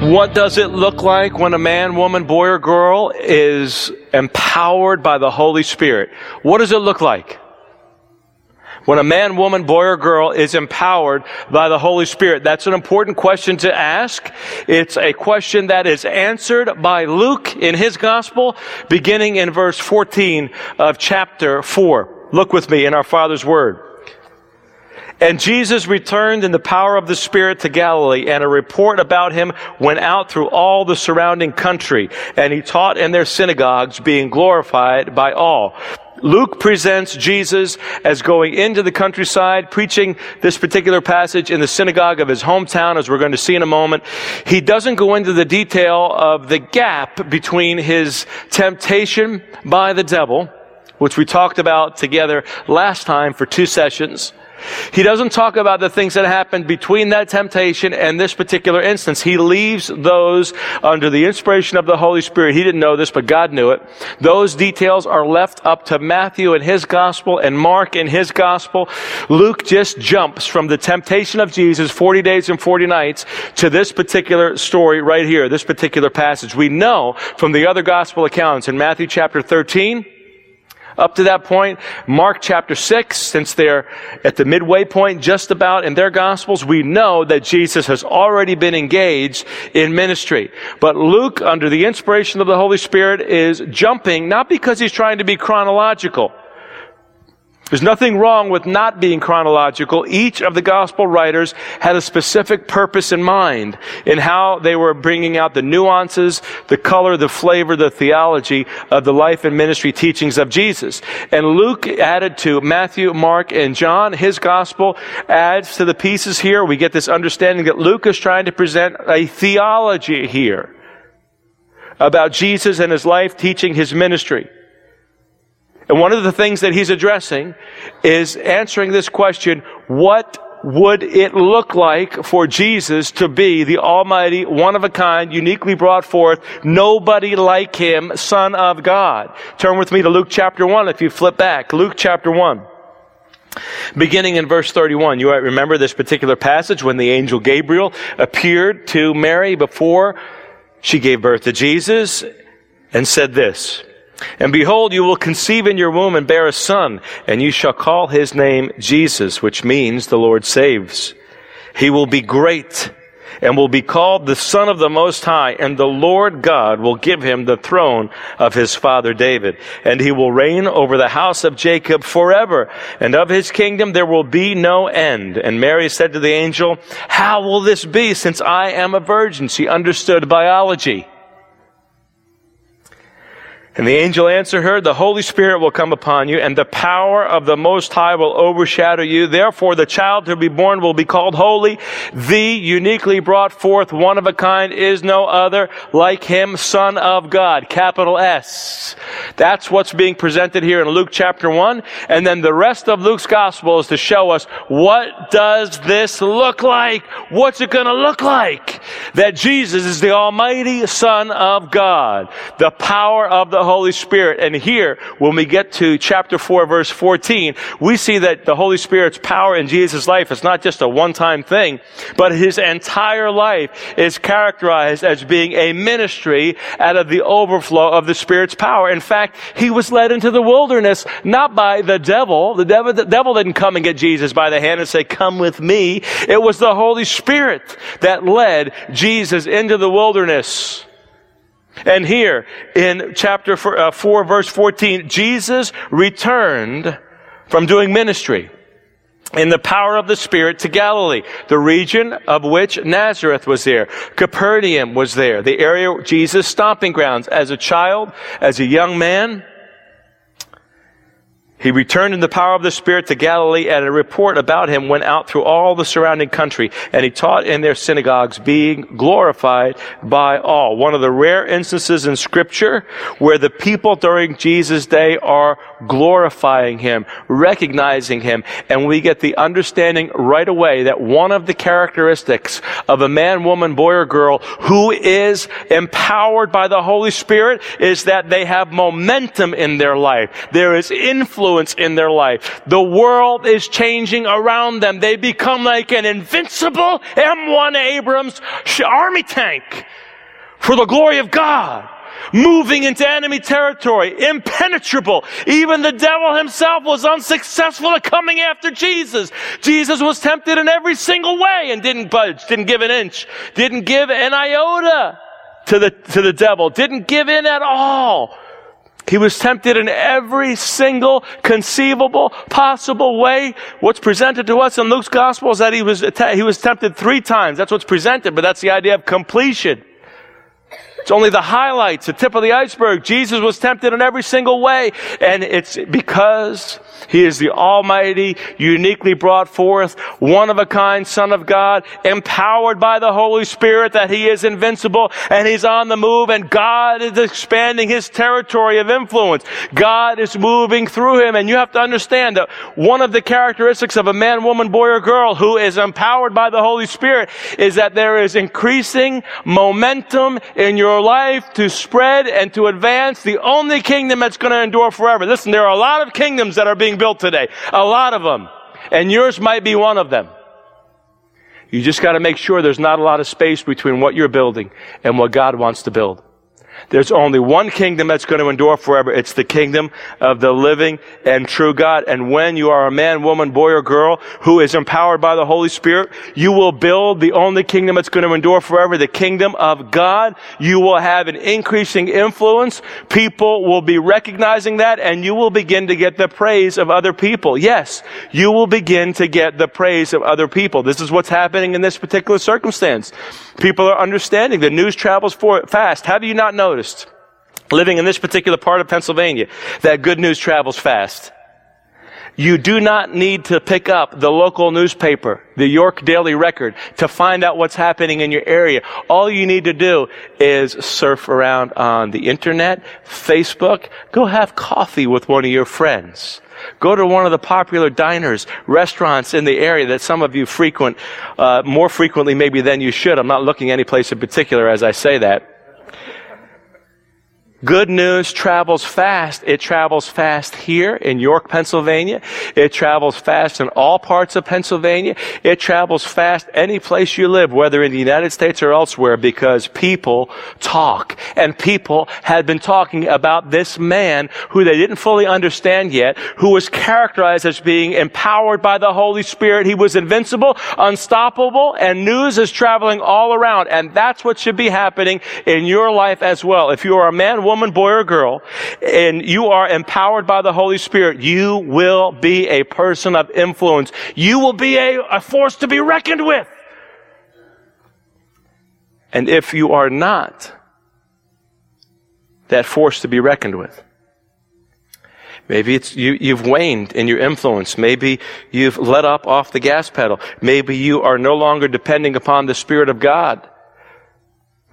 What does it look like when a man, woman, boy, or girl is empowered by the Holy Spirit? What does it look like? When a man, woman, boy, or girl is empowered by the Holy Spirit? That's an important question to ask. It's a question that is answered by Luke in his gospel, beginning in verse 14 of chapter 4. Look with me in our Father's Word. And Jesus returned in the power of the Spirit to Galilee, and a report about him went out through all the surrounding country, and he taught in their synagogues, being glorified by all. Luke presents Jesus as going into the countryside, preaching this particular passage in the synagogue of his hometown, as we're going to see in a moment. He doesn't go into the detail of the gap between his temptation by the devil, which we talked about together last time for two sessions, he doesn't talk about the things that happened between that temptation and this particular instance. He leaves those under the inspiration of the Holy Spirit. He didn't know this, but God knew it. Those details are left up to Matthew in his gospel and Mark in his gospel. Luke just jumps from the temptation of Jesus, 40 days and 40 nights, to this particular story right here, this particular passage. We know from the other gospel accounts in Matthew chapter 13, up to that point. Mark chapter 6, since they're at the midway point just about in their gospels, we know that Jesus has already been engaged in ministry. But Luke, under the inspiration of the Holy Spirit, is jumping, not because he's trying to be chronological, there's nothing wrong with not being chronological. Each of the gospel writers had a specific purpose in mind in how they were bringing out the nuances, the color, the flavor, the theology of the life and ministry teachings of Jesus. And Luke added to Matthew, Mark, and John. His gospel adds to the pieces here. We get this understanding that Luke is trying to present a theology here about Jesus and his life, teaching his ministry. And one of the things that he's addressing is answering this question, what would it look like for Jesus to be the Almighty, one of a kind, uniquely brought forth, nobody like him, Son of God? Turn with me to Luke chapter 1 if you flip back. Luke chapter 1. Beginning in verse 31, you might remember this particular passage when the angel Gabriel appeared to Mary before she gave birth to Jesus and said this, and behold, you will conceive in your womb and bear a son, and you shall call his name Jesus, which means the Lord saves. He will be great and will be called the Son of the Most High, and the Lord God will give him the throne of his father David. And he will reign over the house of Jacob forever, and of his kingdom there will be no end. And Mary said to the angel, How will this be since I am a virgin? She understood biology. And the angel answered her, The Holy Spirit will come upon you, and the power of the Most High will overshadow you. Therefore, the child to be born will be called holy. The uniquely brought forth, one of a kind, is no other like him, Son of God. Capital S. That's what's being presented here in Luke chapter 1. And then the rest of Luke's gospel is to show us what does this look like? What's it going to look like? That Jesus is the Almighty Son of God. The power of the Holy Spirit. And here, when we get to chapter 4, verse 14, we see that the Holy Spirit's power in Jesus' life is not just a one-time thing, but his entire life is characterized as being a ministry out of the overflow of the Spirit's power. In fact, he was led into the wilderness not by the devil. The devil, the devil didn't come and get Jesus by the hand and say, come with me. It was the Holy Spirit that led Jesus into the wilderness. And here in chapter uh, 4, verse 14, Jesus returned from doing ministry in the power of the Spirit to Galilee, the region of which Nazareth was there. Capernaum was there, the area Jesus' stomping grounds as a child, as a young man. He returned in the power of the Spirit to Galilee, and a report about him went out through all the surrounding country, and he taught in their synagogues, being glorified by all. One of the rare instances in Scripture where the people during Jesus' day are glorifying him, recognizing him, and we get the understanding right away that one of the characteristics of a man, woman, boy, or girl who is empowered by the Holy Spirit is that they have momentum in their life. There is influence influence in their life. The world is changing around them. They become like an invincible M1 Abrams army tank for the glory of God moving into enemy territory, impenetrable. Even the devil himself was unsuccessful at coming after Jesus. Jesus was tempted in every single way and didn't budge, didn't give an inch, didn't give an iota to the, to the devil, didn't give in at all. He was tempted in every single conceivable, possible way. What's presented to us in Luke's gospel is that he was, he was tempted three times. That's what's presented, but that's the idea of completion. It's only the highlights, the tip of the iceberg. Jesus was tempted in every single way. And it's because he is the Almighty, uniquely brought forth, one of a kind Son of God, empowered by the Holy Spirit that he is invincible and he's on the move and God is expanding his territory of influence. God is moving through him and you have to understand that one of the characteristics of a man, woman, boy, or girl who is empowered by the Holy Spirit is that there is increasing momentum in your life to spread and to advance the only kingdom that's going to endure forever. Listen, there are a lot of kingdoms that are being built today. A lot of them. And yours might be one of them. You just got to make sure there's not a lot of space between what you're building and what God wants to build. There's only one kingdom that's going to endure forever. It's the kingdom of the living and true God. And when you are a man, woman, boy, or girl who is empowered by the Holy Spirit, you will build the only kingdom that's going to endure forever, the kingdom of God. You will have an increasing influence. People will be recognizing that and you will begin to get the praise of other people. Yes, you will begin to get the praise of other people. This is what's happening in this particular circumstance. People are understanding the news travels fast. Have you not noticed, living in this particular part of Pennsylvania, that good news travels fast? You do not need to pick up the local newspaper, the York Daily Record, to find out what's happening in your area. All you need to do is surf around on the internet, Facebook, go have coffee with one of your friends. Go to one of the popular diners, restaurants in the area that some of you frequent uh, more frequently maybe than you should. I'm not looking any place in particular as I say that. Good news travels fast. It travels fast here in York, Pennsylvania. It travels fast in all parts of Pennsylvania. It travels fast any place you live, whether in the United States or elsewhere, because people talk. And people had been talking about this man who they didn't fully understand yet, who was characterized as being empowered by the Holy Spirit. He was invincible, unstoppable, and news is traveling all around. And that's what should be happening in your life as well. If you are a man, woman, boy, or girl, and you are empowered by the Holy Spirit, you will be a person of influence. You will be a, a force to be reckoned with. And if you are not that force to be reckoned with, Maybe it's you, you've waned in your influence. Maybe you've let up off the gas pedal. Maybe you are no longer depending upon the Spirit of God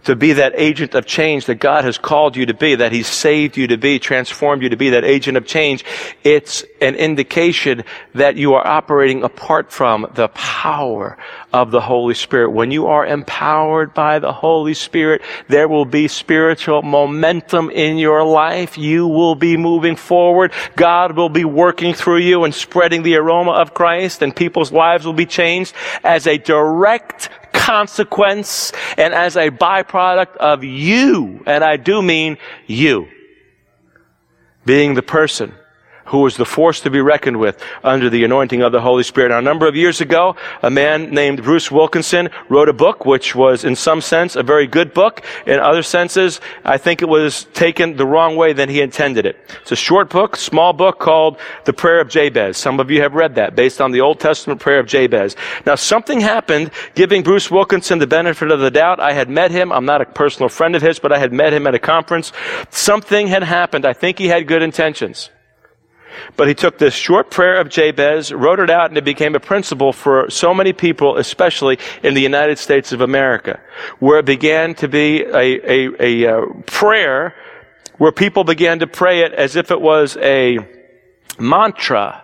to be that agent of change that God has called you to be, that He's saved you to be, transformed you to be that agent of change, it's an indication that you are operating apart from the power of the Holy Spirit. When you are empowered by the Holy Spirit, there will be spiritual momentum in your life. You will be moving forward. God will be working through you and spreading the aroma of Christ and people's lives will be changed as a direct consequence and as a byproduct of you, and I do mean you, being the person who was the force to be reckoned with under the anointing of the Holy Spirit. Now, a number of years ago, a man named Bruce Wilkinson wrote a book which was, in some sense, a very good book. In other senses, I think it was taken the wrong way than he intended it. It's a short book, small book called The Prayer of Jabez. Some of you have read that based on the Old Testament prayer of Jabez. Now, something happened giving Bruce Wilkinson the benefit of the doubt. I had met him. I'm not a personal friend of his, but I had met him at a conference. Something had happened. I think he had good intentions. But he took this short prayer of Jabez, wrote it out, and it became a principle for so many people, especially in the United States of America, where it began to be a, a, a, uh, prayer where people began to pray it as if it was a mantra.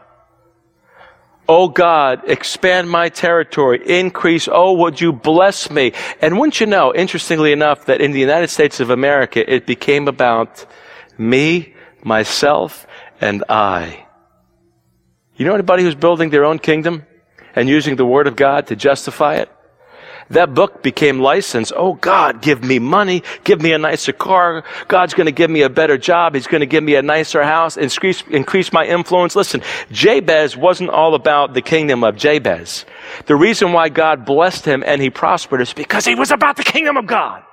Oh God, expand my territory, increase, oh, would you bless me? And wouldn't you know, interestingly enough, that in the United States of America, it became about me, myself, and I. You know anybody who's building their own kingdom and using the Word of God to justify it? That book became licensed. Oh, God, give me money. Give me a nicer car. God's going to give me a better job. He's going to give me a nicer house, increase, increase my influence. Listen, Jabez wasn't all about the kingdom of Jabez. The reason why God blessed him and he prospered is because he was about the kingdom of God.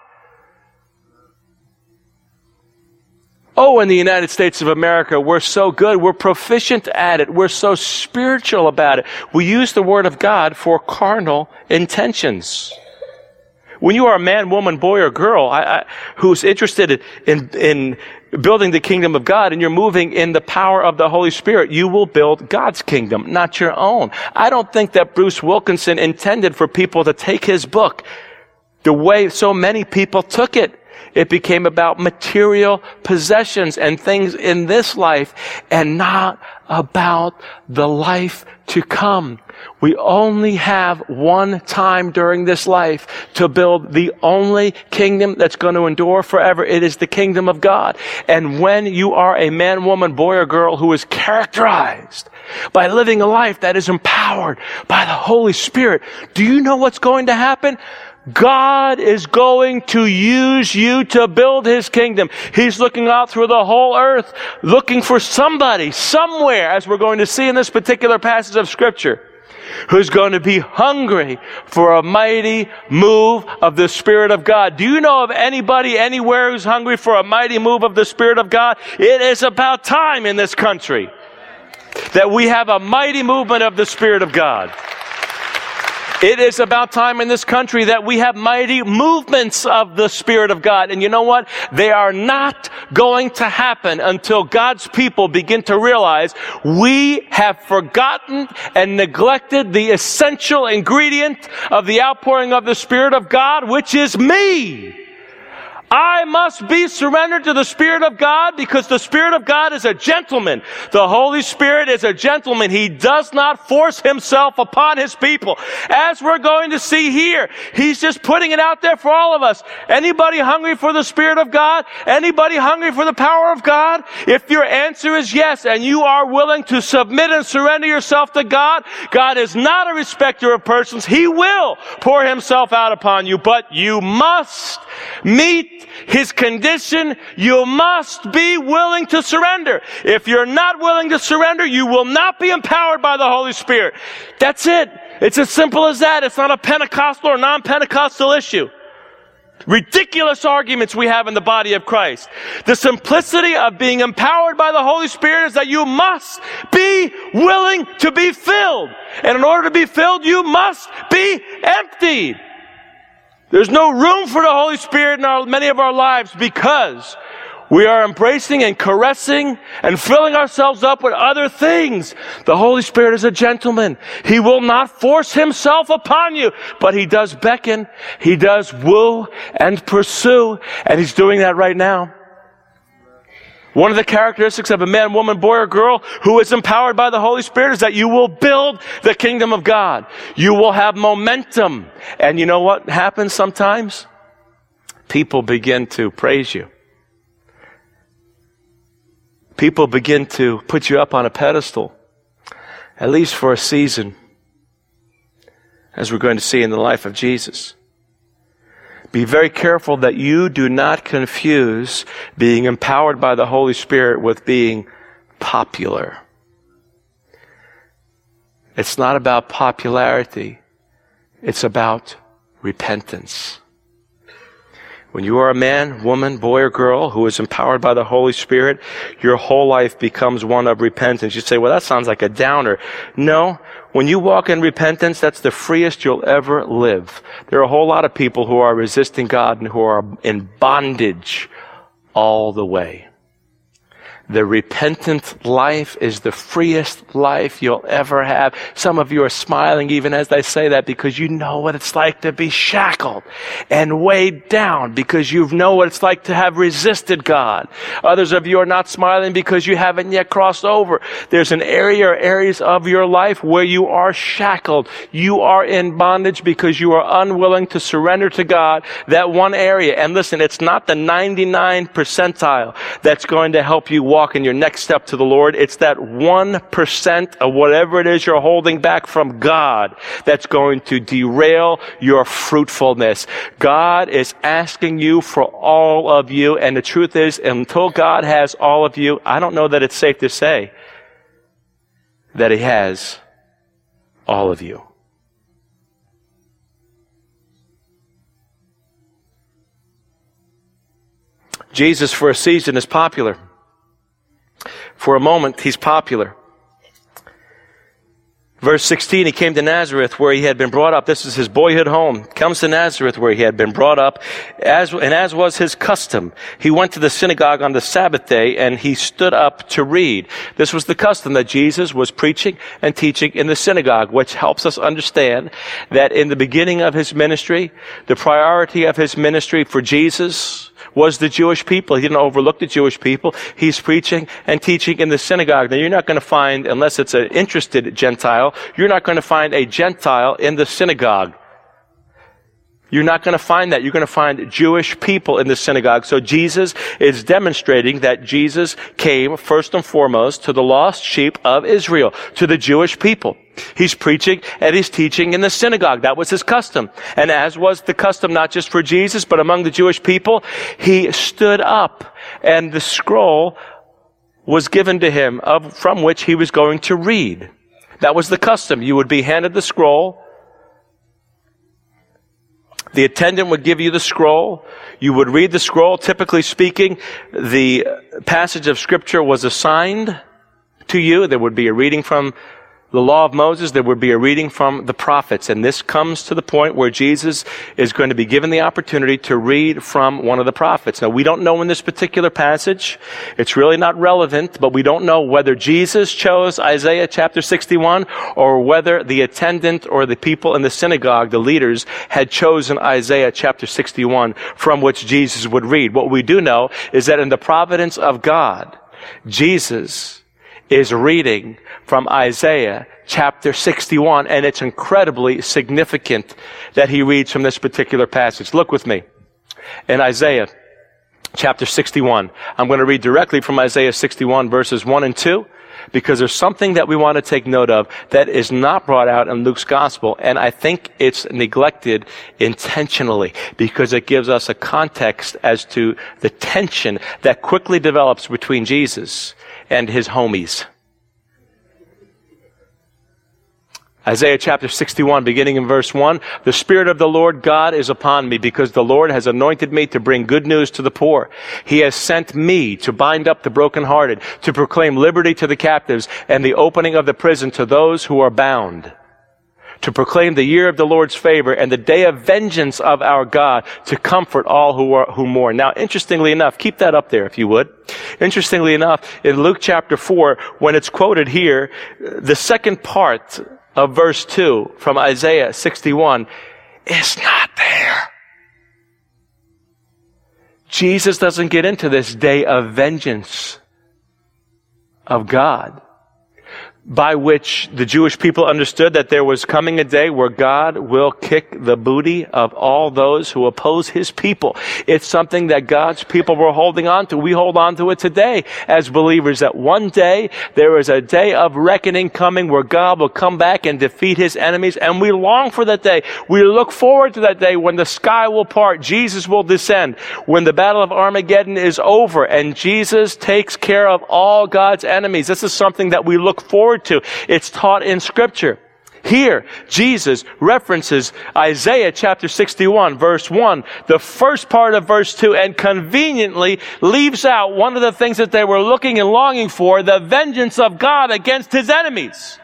Oh, in the United States of America, we're so good. We're proficient at it. We're so spiritual about it. We use the Word of God for carnal intentions. When you are a man, woman, boy, or girl I, I, who's interested in, in building the kingdom of God and you're moving in the power of the Holy Spirit, you will build God's kingdom, not your own. I don't think that Bruce Wilkinson intended for people to take his book the way so many people took it. It became about material possessions and things in this life and not about the life to come. We only have one time during this life to build the only kingdom that's going to endure forever. It is the kingdom of God. And when you are a man, woman, boy, or girl who is characterized by living a life that is empowered by the Holy Spirit, do you know what's going to happen? God is going to use you to build His kingdom. He's looking out through the whole earth, looking for somebody, somewhere, as we're going to see in this particular passage of Scripture, who's going to be hungry for a mighty move of the Spirit of God. Do you know of anybody anywhere who's hungry for a mighty move of the Spirit of God? It is about time in this country that we have a mighty movement of the Spirit of God. It is about time in this country that we have mighty movements of the Spirit of God. And you know what? They are not going to happen until God's people begin to realize we have forgotten and neglected the essential ingredient of the outpouring of the Spirit of God, which is me. I must be surrendered to the Spirit of God because the Spirit of God is a gentleman. The Holy Spirit is a gentleman. He does not force himself upon his people. As we're going to see here, he's just putting it out there for all of us. Anybody hungry for the Spirit of God? Anybody hungry for the power of God? If your answer is yes and you are willing to submit and surrender yourself to God, God is not a respecter of persons. He will pour himself out upon you, but you must meet his condition, you must be willing to surrender. If you're not willing to surrender, you will not be empowered by the Holy Spirit. That's it. It's as simple as that. It's not a Pentecostal or non-Pentecostal issue. Ridiculous arguments we have in the body of Christ. The simplicity of being empowered by the Holy Spirit is that you must be willing to be filled. And in order to be filled, you must be emptied. There's no room for the Holy Spirit in our, many of our lives because we are embracing and caressing and filling ourselves up with other things. The Holy Spirit is a gentleman. He will not force himself upon you, but he does beckon, he does woo and pursue, and he's doing that right now. One of the characteristics of a man, woman, boy, or girl who is empowered by the Holy Spirit is that you will build the kingdom of God. You will have momentum. And you know what happens sometimes? People begin to praise you. People begin to put you up on a pedestal, at least for a season, as we're going to see in the life of Jesus. Be very careful that you do not confuse being empowered by the Holy Spirit with being popular. It's not about popularity. It's about repentance. When you are a man, woman, boy, or girl who is empowered by the Holy Spirit, your whole life becomes one of repentance. You say, well, that sounds like a downer. No, when you walk in repentance, that's the freest you'll ever live. There are a whole lot of people who are resisting God and who are in bondage all the way. The repentant life is the freest life you'll ever have. Some of you are smiling even as I say that because you know what it's like to be shackled and weighed down because you know what it's like to have resisted God. Others of you are not smiling because you haven't yet crossed over. There's an area or areas of your life where you are shackled. You are in bondage because you are unwilling to surrender to God that one area. And listen, it's not the 99 percentile that's going to help you walk in your next step to the Lord. It's that 1% of whatever it is you're holding back from God that's going to derail your fruitfulness. God is asking you for all of you. And the truth is, until God has all of you, I don't know that it's safe to say that He has all of you. Jesus, for a season, is popular. For a moment, he's popular. Verse 16, he came to Nazareth where he had been brought up. This is his boyhood home. Comes to Nazareth where he had been brought up. As, and as was his custom, he went to the synagogue on the Sabbath day and he stood up to read. This was the custom that Jesus was preaching and teaching in the synagogue, which helps us understand that in the beginning of his ministry, the priority of his ministry for Jesus was the Jewish people. He didn't overlook the Jewish people. He's preaching and teaching in the synagogue. Now you're not going to find, unless it's an interested Gentile, you're not going to find a Gentile in the synagogue. You're not going to find that. You're going to find Jewish people in the synagogue. So Jesus is demonstrating that Jesus came first and foremost to the lost sheep of Israel, to the Jewish people. He's preaching and he's teaching in the synagogue. That was his custom. And as was the custom not just for Jesus, but among the Jewish people, he stood up and the scroll was given to him of, from which he was going to read. That was the custom. You would be handed the scroll. The attendant would give you the scroll. You would read the scroll. Typically speaking, the passage of scripture was assigned to you. There would be a reading from the law of Moses, there would be a reading from the prophets. And this comes to the point where Jesus is going to be given the opportunity to read from one of the prophets. Now, we don't know in this particular passage. It's really not relevant, but we don't know whether Jesus chose Isaiah chapter 61 or whether the attendant or the people in the synagogue, the leaders, had chosen Isaiah chapter 61 from which Jesus would read. What we do know is that in the providence of God, Jesus is reading from Isaiah chapter 61, and it's incredibly significant that he reads from this particular passage. Look with me in Isaiah chapter 61. I'm going to read directly from Isaiah 61 verses 1 and 2 because there's something that we want to take note of that is not brought out in Luke's gospel. And I think it's neglected intentionally because it gives us a context as to the tension that quickly develops between Jesus and his homies. Isaiah chapter 61, beginning in verse 1, the Spirit of the Lord God is upon me because the Lord has anointed me to bring good news to the poor. He has sent me to bind up the brokenhearted, to proclaim liberty to the captives and the opening of the prison to those who are bound to proclaim the year of the Lord's favor and the day of vengeance of our God to comfort all who, are, who mourn. Now, interestingly enough, keep that up there if you would. Interestingly enough, in Luke chapter 4, when it's quoted here, the second part of verse 2 from Isaiah 61 is not there. Jesus doesn't get into this day of vengeance of God by which the Jewish people understood that there was coming a day where God will kick the booty of all those who oppose his people. It's something that God's people were holding on to. We hold on to it today as believers that one day there is a day of reckoning coming where God will come back and defeat his enemies. And we long for that day. We look forward to that day when the sky will part, Jesus will descend, when the battle of Armageddon is over and Jesus takes care of all God's enemies. This is something that we look forward to. It's taught in Scripture. Here, Jesus references Isaiah chapter 61, verse 1, the first part of verse 2, and conveniently leaves out one of the things that they were looking and longing for the vengeance of God against his enemies.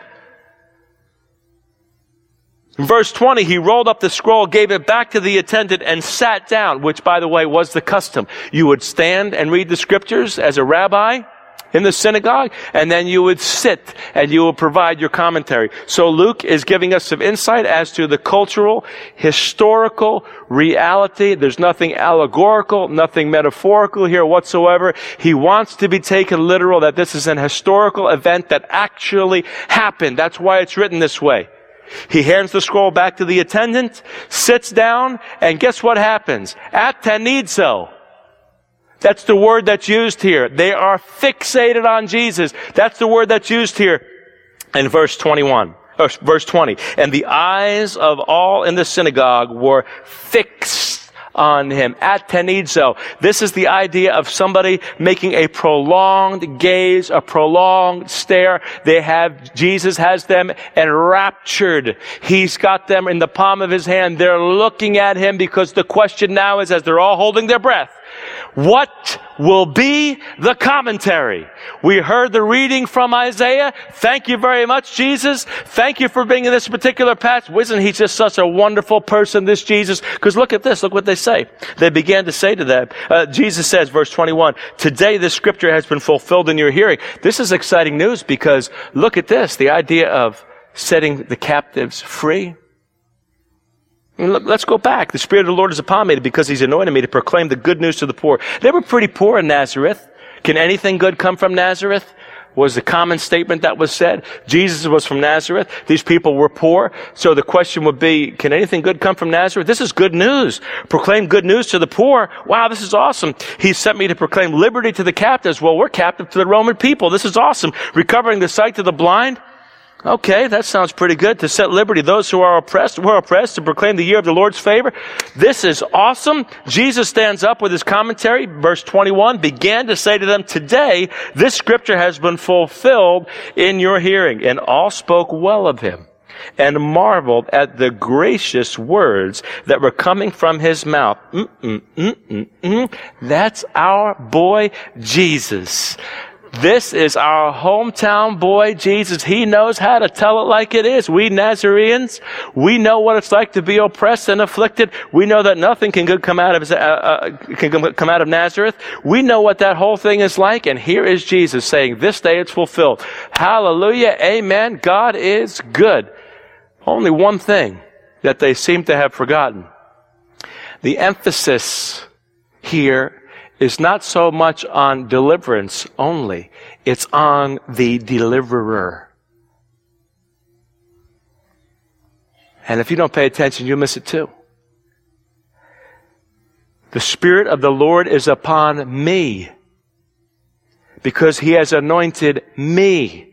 In verse 20, he rolled up the scroll, gave it back to the attendant, and sat down, which, by the way, was the custom. You would stand and read the scriptures as a rabbi in the synagogue, and then you would sit and you would provide your commentary. So Luke is giving us some insight as to the cultural, historical reality. There's nothing allegorical, nothing metaphorical here whatsoever. He wants to be taken literal that this is an historical event that actually happened. That's why it's written this way. He hands the scroll back to the attendant, sits down, and guess what happens? At Atenizo. That's the word that's used here. They are fixated on Jesus. That's the word that's used here in verse 21. verse 20. And the eyes of all in the synagogue were fixed on him. Atenizo. This is the idea of somebody making a prolonged gaze, a prolonged stare. They have, Jesus has them enraptured. He's got them in the palm of his hand. They're looking at him because the question now is as they're all holding their breath, what will be the commentary? We heard the reading from Isaiah. Thank you very much, Jesus. Thank you for being in this particular passage. Isn't he just such a wonderful person, this Jesus? Because look at this. Look what they say. They began to say to them, uh, Jesus says, verse 21, today this scripture has been fulfilled in your hearing. This is exciting news because look at this. The idea of setting the captives free. Let's go back. The Spirit of the Lord is upon me because He's anointed me to proclaim the good news to the poor. They were pretty poor in Nazareth. Can anything good come from Nazareth? Was the common statement that was said. Jesus was from Nazareth. These people were poor. So the question would be, can anything good come from Nazareth? This is good news. Proclaim good news to the poor. Wow, this is awesome. He sent me to proclaim liberty to the captives. Well, we're captive to the Roman people. This is awesome. Recovering the sight to the blind. Okay, that sounds pretty good. To set liberty those who are oppressed, who are oppressed, to proclaim the year of the Lord's favor. This is awesome. Jesus stands up with his commentary, verse 21, began to say to them, Today, this scripture has been fulfilled in your hearing. And all spoke well of him and marveled at the gracious words that were coming from his mouth. Mm-mm, mm-mm, mm. That's our boy Jesus. This is our hometown boy, Jesus. He knows how to tell it like it is. We Nazareans, we know what it's like to be oppressed and afflicted. We know that nothing can good come out of, uh, uh, can come out of Nazareth. We know what that whole thing is like. And here is Jesus saying, this day it's fulfilled. Hallelujah. Amen. God is good. Only one thing that they seem to have forgotten. The emphasis here is not so much on deliverance only, it's on the deliverer. And if you don't pay attention, you'll miss it too. The Spirit of the Lord is upon me because He has anointed me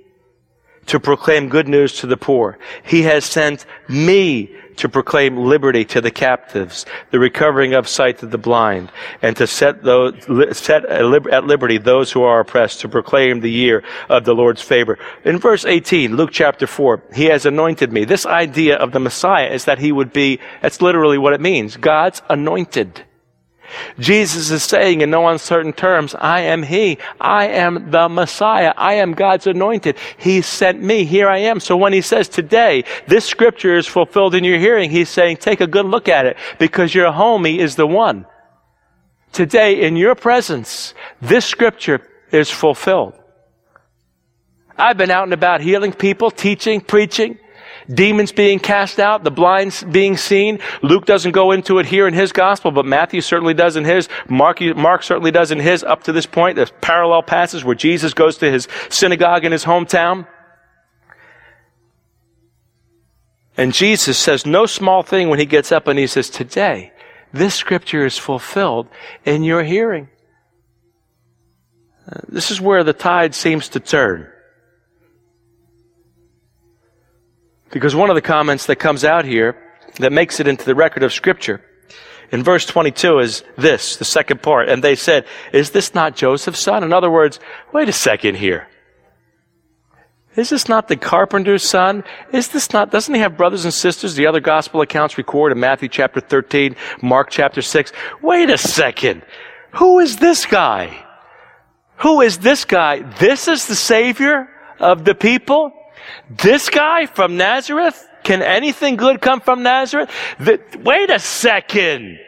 to proclaim good news to the poor. He has sent me to proclaim liberty to the captives, the recovering of sight to the blind, and to set, those, set at liberty those who are oppressed, to proclaim the year of the Lord's favor. In verse 18, Luke chapter 4, He has anointed me. This idea of the Messiah is that He would be, that's literally what it means, God's anointed. Jesus is saying in no uncertain terms, I am He. I am the Messiah. I am God's anointed. He sent me. Here I am. So when He says today, this scripture is fulfilled in your hearing, He's saying, take a good look at it because your homie is the one. Today, in your presence, this scripture is fulfilled. I've been out and about healing people, teaching, preaching demons being cast out, the blinds being seen. Luke doesn't go into it here in his gospel, but Matthew certainly does in his. Mark, Mark certainly does in his up to this point. There's parallel passages where Jesus goes to his synagogue in his hometown. And Jesus says no small thing when he gets up and he says, Today, this scripture is fulfilled in your hearing. Uh, this is where the tide seems to turn. Because one of the comments that comes out here that makes it into the record of Scripture in verse 22 is this, the second part. And they said, Is this not Joseph's son? In other words, wait a second here. Is this not the carpenter's son? Is this not, doesn't he have brothers and sisters? The other gospel accounts record in Matthew chapter 13, Mark chapter 6. Wait a second. Who is this guy? Who is this guy? This is the Savior of the people? This guy from Nazareth? Can anything good come from Nazareth? The, wait a second.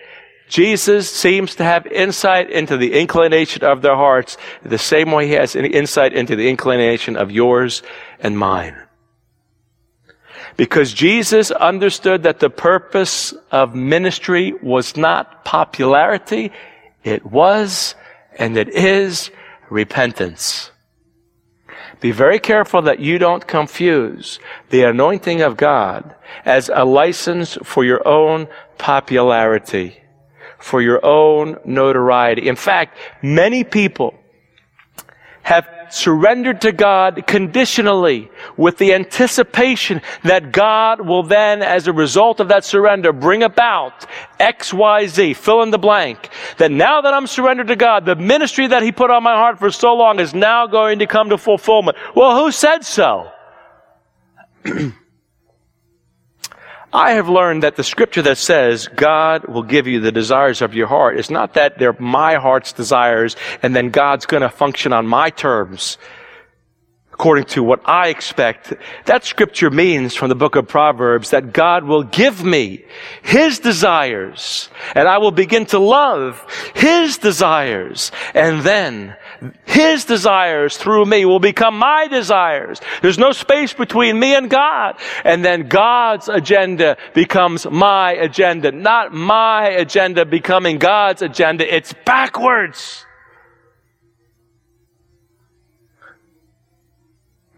Jesus seems to have insight into the inclination of their hearts the same way he has insight into the inclination of yours and mine. Because Jesus understood that the purpose of ministry was not popularity, it was and it is repentance. Be very careful that you don't confuse the anointing of God as a license for your own popularity, for your own notoriety. In fact, many people have surrendered to God conditionally with the anticipation that God will then, as a result of that surrender, bring about X, Y, Z, fill in the blank. That now that I'm surrendered to God, the ministry that He put on my heart for so long is now going to come to fulfillment. Well, who said so? I have learned that the scripture that says God will give you the desires of your heart is not that they're my heart's desires and then God's going to function on my terms according to what I expect. That scripture means from the book of Proverbs that God will give me His desires and I will begin to love His desires and then his desires through me will become my desires. There's no space between me and God. And then God's agenda becomes my agenda, not my agenda becoming God's agenda. It's backwards.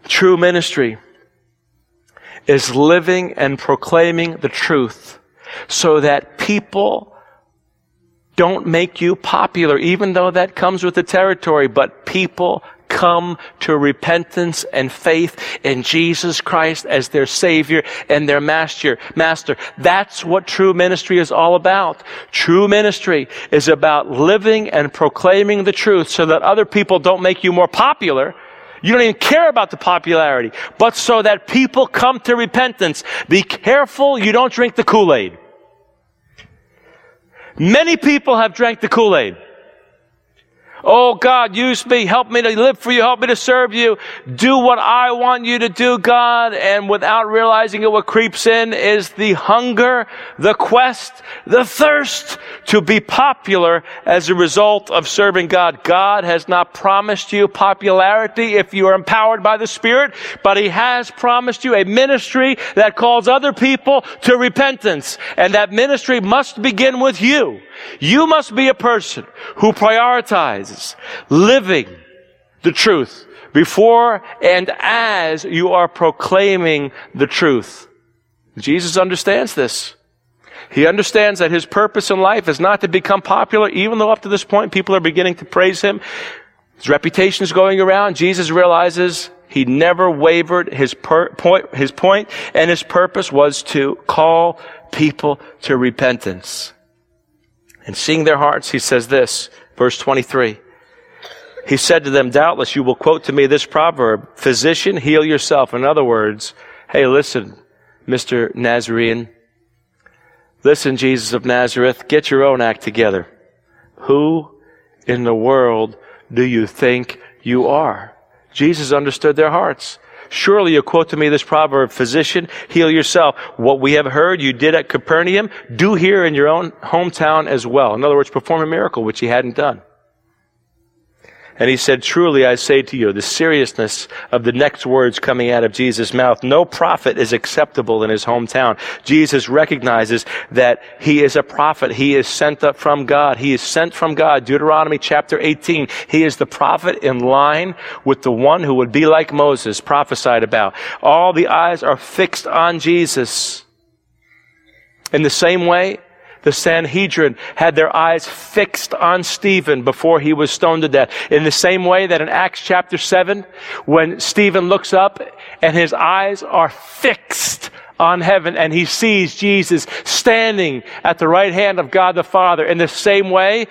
True ministry is living and proclaiming the truth so that people don't make you popular, even though that comes with the territory, but people come to repentance and faith in Jesus Christ as their Savior and their Master. Master. That's what true ministry is all about. True ministry is about living and proclaiming the truth so that other people don't make you more popular. You don't even care about the popularity, but so that people come to repentance. Be careful you don't drink the Kool-Aid. Many people have drank the Kool-Aid. Oh God, use me. Help me to live for you. Help me to serve you. Do what I want you to do, God. And without realizing it, what creeps in is the hunger, the quest, the thirst to be popular as a result of serving God. God has not promised you popularity if you are empowered by the Spirit, but He has promised you a ministry that calls other people to repentance. And that ministry must begin with you. You must be a person who prioritizes living the truth before and as you are proclaiming the truth. Jesus understands this. He understands that his purpose in life is not to become popular, even though up to this point people are beginning to praise him. His reputation is going around. Jesus realizes he never wavered. His, per- point, his point and his purpose was to call people to repentance. And seeing their hearts, he says this, verse 23. He said to them, Doubtless you will quote to me this proverb, Physician, heal yourself. In other words, hey, listen, Mr. Nazarene. Listen, Jesus of Nazareth, get your own act together. Who in the world do you think you are? Jesus understood their hearts. Surely you quote to me this proverb, physician, heal yourself. What we have heard you did at Capernaum, do here in your own hometown as well. In other words, perform a miracle, which he hadn't done. And he said, Truly I say to you, the seriousness of the next words coming out of Jesus' mouth, no prophet is acceptable in his hometown. Jesus recognizes that he is a prophet. He is sent up from God. He is sent from God. Deuteronomy chapter 18. He is the prophet in line with the one who would be like Moses prophesied about. All the eyes are fixed on Jesus. In the same way, the Sanhedrin had their eyes fixed on Stephen before he was stoned to death. In the same way that in Acts chapter 7, when Stephen looks up and his eyes are fixed on heaven and he sees Jesus standing at the right hand of God the Father in the same way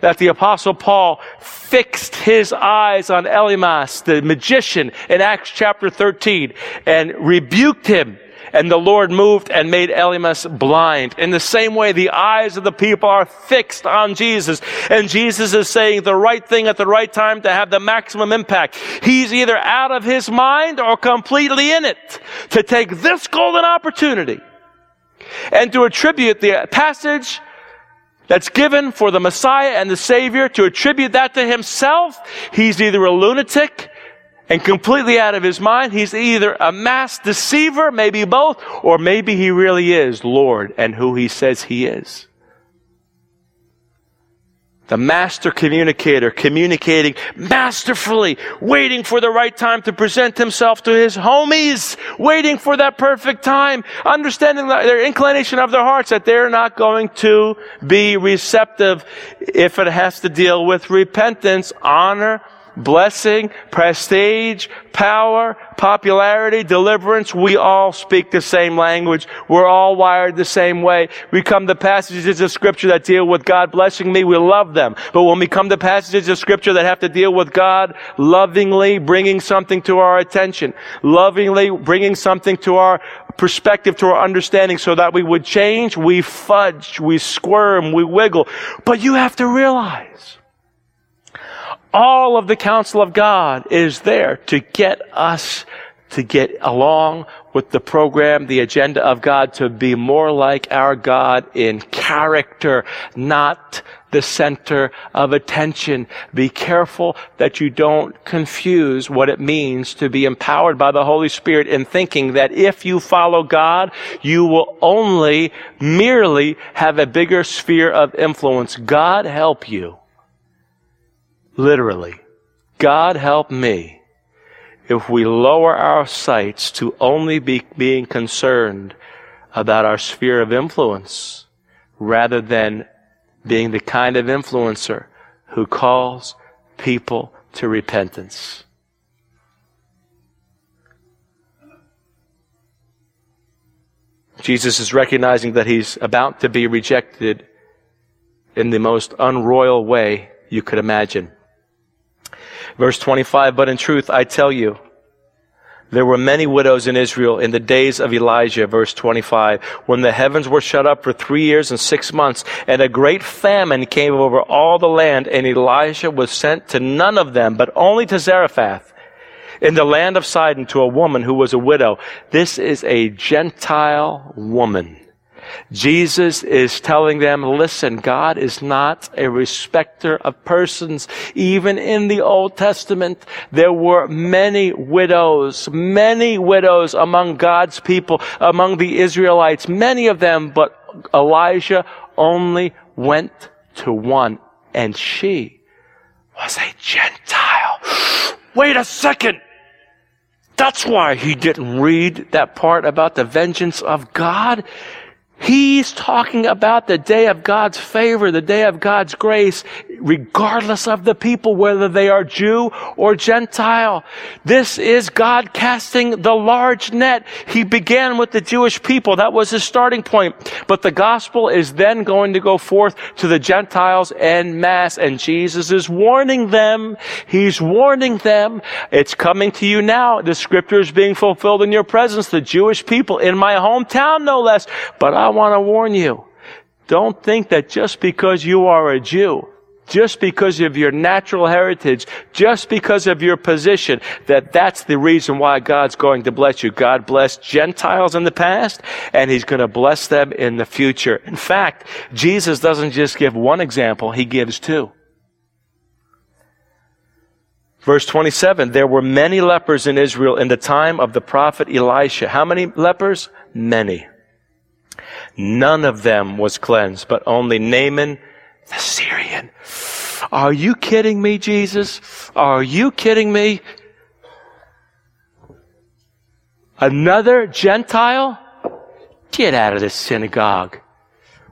that the apostle Paul fixed his eyes on Elymas, the magician in Acts chapter 13 and rebuked him and the Lord moved and made Elymas blind. In the same way, the eyes of the people are fixed on Jesus, and Jesus is saying the right thing at the right time to have the maximum impact. He's either out of his mind or completely in it to take this golden opportunity and to attribute the passage that's given for the Messiah and the Savior to attribute that to himself, he's either a lunatic and completely out of his mind. He's either a mass deceiver, maybe both, or maybe he really is Lord and who he says he is the master communicator, communicating masterfully, waiting for the right time to present himself to his homies, waiting for that perfect time, understanding their inclination of their hearts that they're not going to be receptive if it has to deal with repentance, honor, blessing, prestige, power, popularity, deliverance, we all speak the same language. We're all wired the same way. We come to passages of scripture that deal with God blessing me, we love them. But when we come to passages of scripture that have to deal with God lovingly bringing something to our attention, lovingly bringing something to our perspective, to our understanding so that we would change, we fudge, we squirm, we wiggle. But you have to realize all of the counsel of God is there to get us to get along with the program, the agenda of God to be more like our God in character, not the center of attention. Be careful that you don't confuse what it means to be empowered by the Holy Spirit in thinking that if you follow God, you will only merely have a bigger sphere of influence. God help you Literally, God help me if we lower our sights to only be being concerned about our sphere of influence rather than being the kind of influencer who calls people to repentance. Jesus is recognizing that he's about to be rejected in the most unroyal way you could imagine. Verse 25, but in truth, I tell you, there were many widows in Israel in the days of Elijah, verse 25, when the heavens were shut up for three years and six months, and a great famine came over all the land, and Elijah was sent to none of them, but only to Zarephath, in the land of Sidon, to a woman who was a widow. This is a Gentile woman. Jesus is telling them, listen, God is not a respecter of persons. Even in the Old Testament, there were many widows, many widows among God's people, among the Israelites, many of them, but Elijah only went to one, and she was a Gentile. Wait a second. That's why he didn't read that part about the vengeance of God. He's talking about the day of God's favor, the day of God's grace, regardless of the people, whether they are Jew or Gentile. This is God casting the large net. He began with the Jewish people. That was his starting point. But the gospel is then going to go forth to the Gentiles en masse. And Jesus is warning them. He's warning them. It's coming to you now. The scripture is being fulfilled in your presence. The Jewish people in my hometown, no less. But I want to warn you. Don't think that just because you are a Jew, just because of your natural heritage, just because of your position, that that's the reason why God's going to bless you. God blessed Gentiles in the past, and He's going to bless them in the future. In fact, Jesus doesn't just give one example, He gives two. Verse 27, there were many lepers in Israel in the time of the prophet Elisha. How many lepers? Many. None of them was cleansed, but only Naaman the Syrian. Are you kidding me, Jesus? Are you kidding me? Another Gentile? Get out of this synagogue.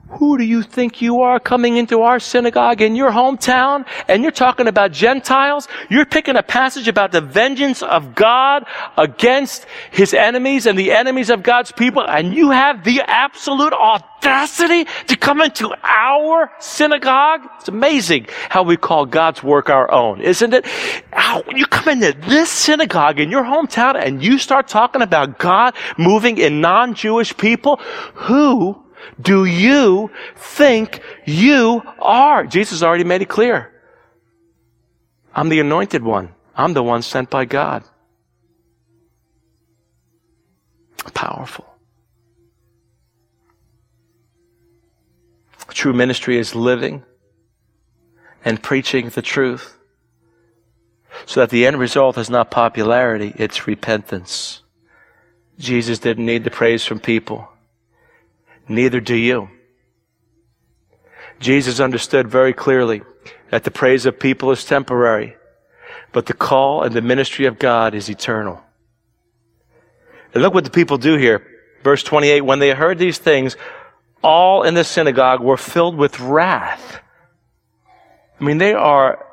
Who do you think you are coming into our synagogue in your hometown and you're talking about Gentiles? You're picking a passage about the vengeance of God against his enemies and the enemies of God's people and you have the absolute audacity to come into our synagogue? It's amazing how we call God's work our own, isn't it? How you come into this synagogue in your hometown and you start talking about God moving in non-Jewish people who do you think you are? Jesus already made it clear. I'm the anointed one. I'm the one sent by God. Powerful. True ministry is living and preaching the truth so that the end result is not popularity, it's repentance. Jesus didn't need the praise from people. Neither do you. Jesus understood very clearly that the praise of people is temporary, but the call and the ministry of God is eternal. And look what the people do here. Verse 28 When they heard these things, all in the synagogue were filled with wrath. I mean, they are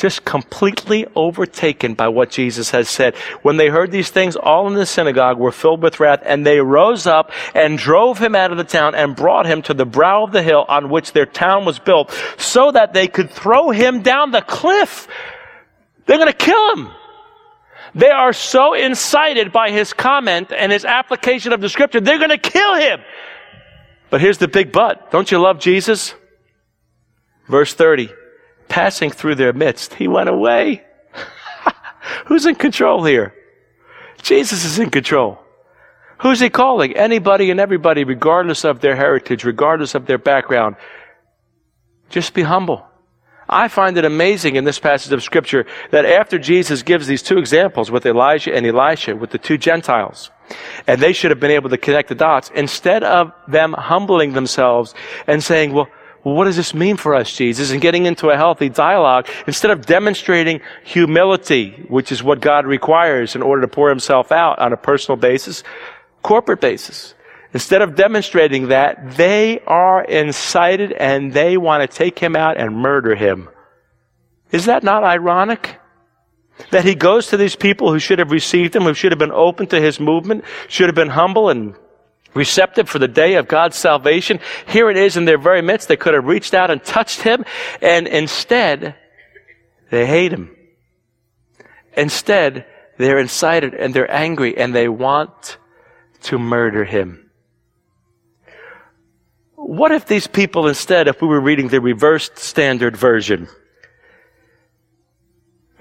just completely overtaken by what Jesus has said. When they heard these things, all in the synagogue were filled with wrath, and they rose up and drove him out of the town and brought him to the brow of the hill on which their town was built, so that they could throw him down the cliff. They're going to kill him. They are so incited by his comment and his application of the scripture, they're going to kill him. But here's the big but. Don't you love Jesus? Verse 30 passing through their midst, he went away. Who's in control here? Jesus is in control. Who's he calling? Anybody and everybody, regardless of their heritage, regardless of their background. Just be humble. I find it amazing in this passage of Scripture that after Jesus gives these two examples with Elijah and Elisha, with the two Gentiles, and they should have been able to connect the dots, instead of them humbling themselves and saying, Well, well, what does this mean for us, Jesus? And getting into a healthy dialogue, instead of demonstrating humility, which is what God requires in order to pour himself out on a personal basis, corporate basis. Instead of demonstrating that, they are incited and they want to take him out and murder him. Is that not ironic? That he goes to these people who should have received him, who should have been open to his movement, should have been humble and receptive for the day of God's salvation. Here it is in their very midst. They could have reached out and touched him, and instead, they hate him. Instead, they're incited and they're angry and they want to murder him. What if these people instead, if we were reading the reversed standard version,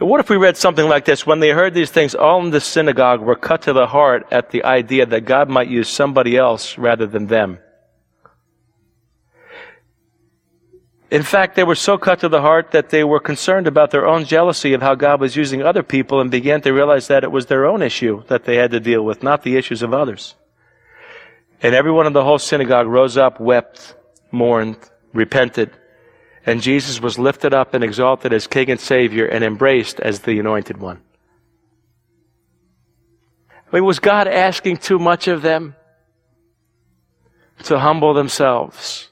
what if we read something like this? When they heard these things, all in the synagogue were cut to the heart at the idea that God might use somebody else rather than them. In fact, they were so cut to the heart that they were concerned about their own jealousy of how God was using other people and began to realize that it was their own issue that they had to deal with, not the issues of others. And everyone in the whole synagogue rose up, wept, mourned, repented, and Jesus was lifted up and exalted as King and Savior and embraced as the Anointed One. I mean, was God asking too much of them? To humble themselves,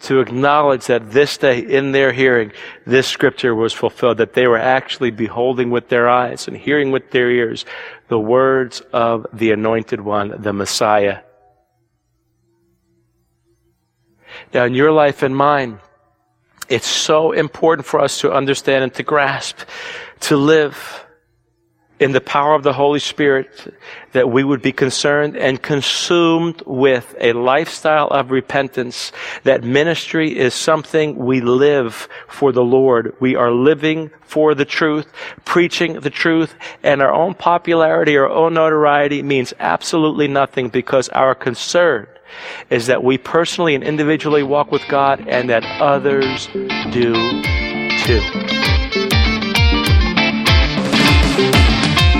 to acknowledge that this day in their hearing, this scripture was fulfilled, that they were actually beholding with their eyes and hearing with their ears the words of the Anointed One, the Messiah. Now, in your life and mine, it's so important for us to understand and to grasp, to live in the power of the Holy Spirit, that we would be concerned and consumed with a lifestyle of repentance, that ministry is something we live for the Lord. We are living for the truth, preaching the truth, and our own popularity, our own notoriety means absolutely nothing because our concern is that we personally and individually walk with God and that others do too.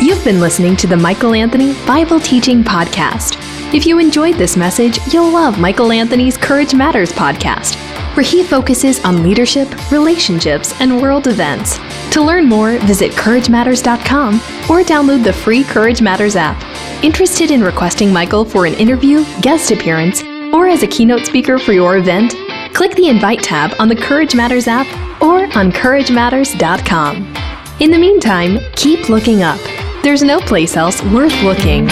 You've been listening to the Michael Anthony Bible Teaching Podcast. If you enjoyed this message, you'll love Michael Anthony's Courage Matters podcast, where he focuses on leadership, relationships, and world events. To learn more, visit CourageMatters.com or download the free Courage Matters app. Interested in requesting Michael for an interview, guest appearance, or as a keynote speaker for your event? Click the Invite tab on the Courage Matters app or on CourageMatters.com. In the meantime, keep looking up. There's no place else worth looking.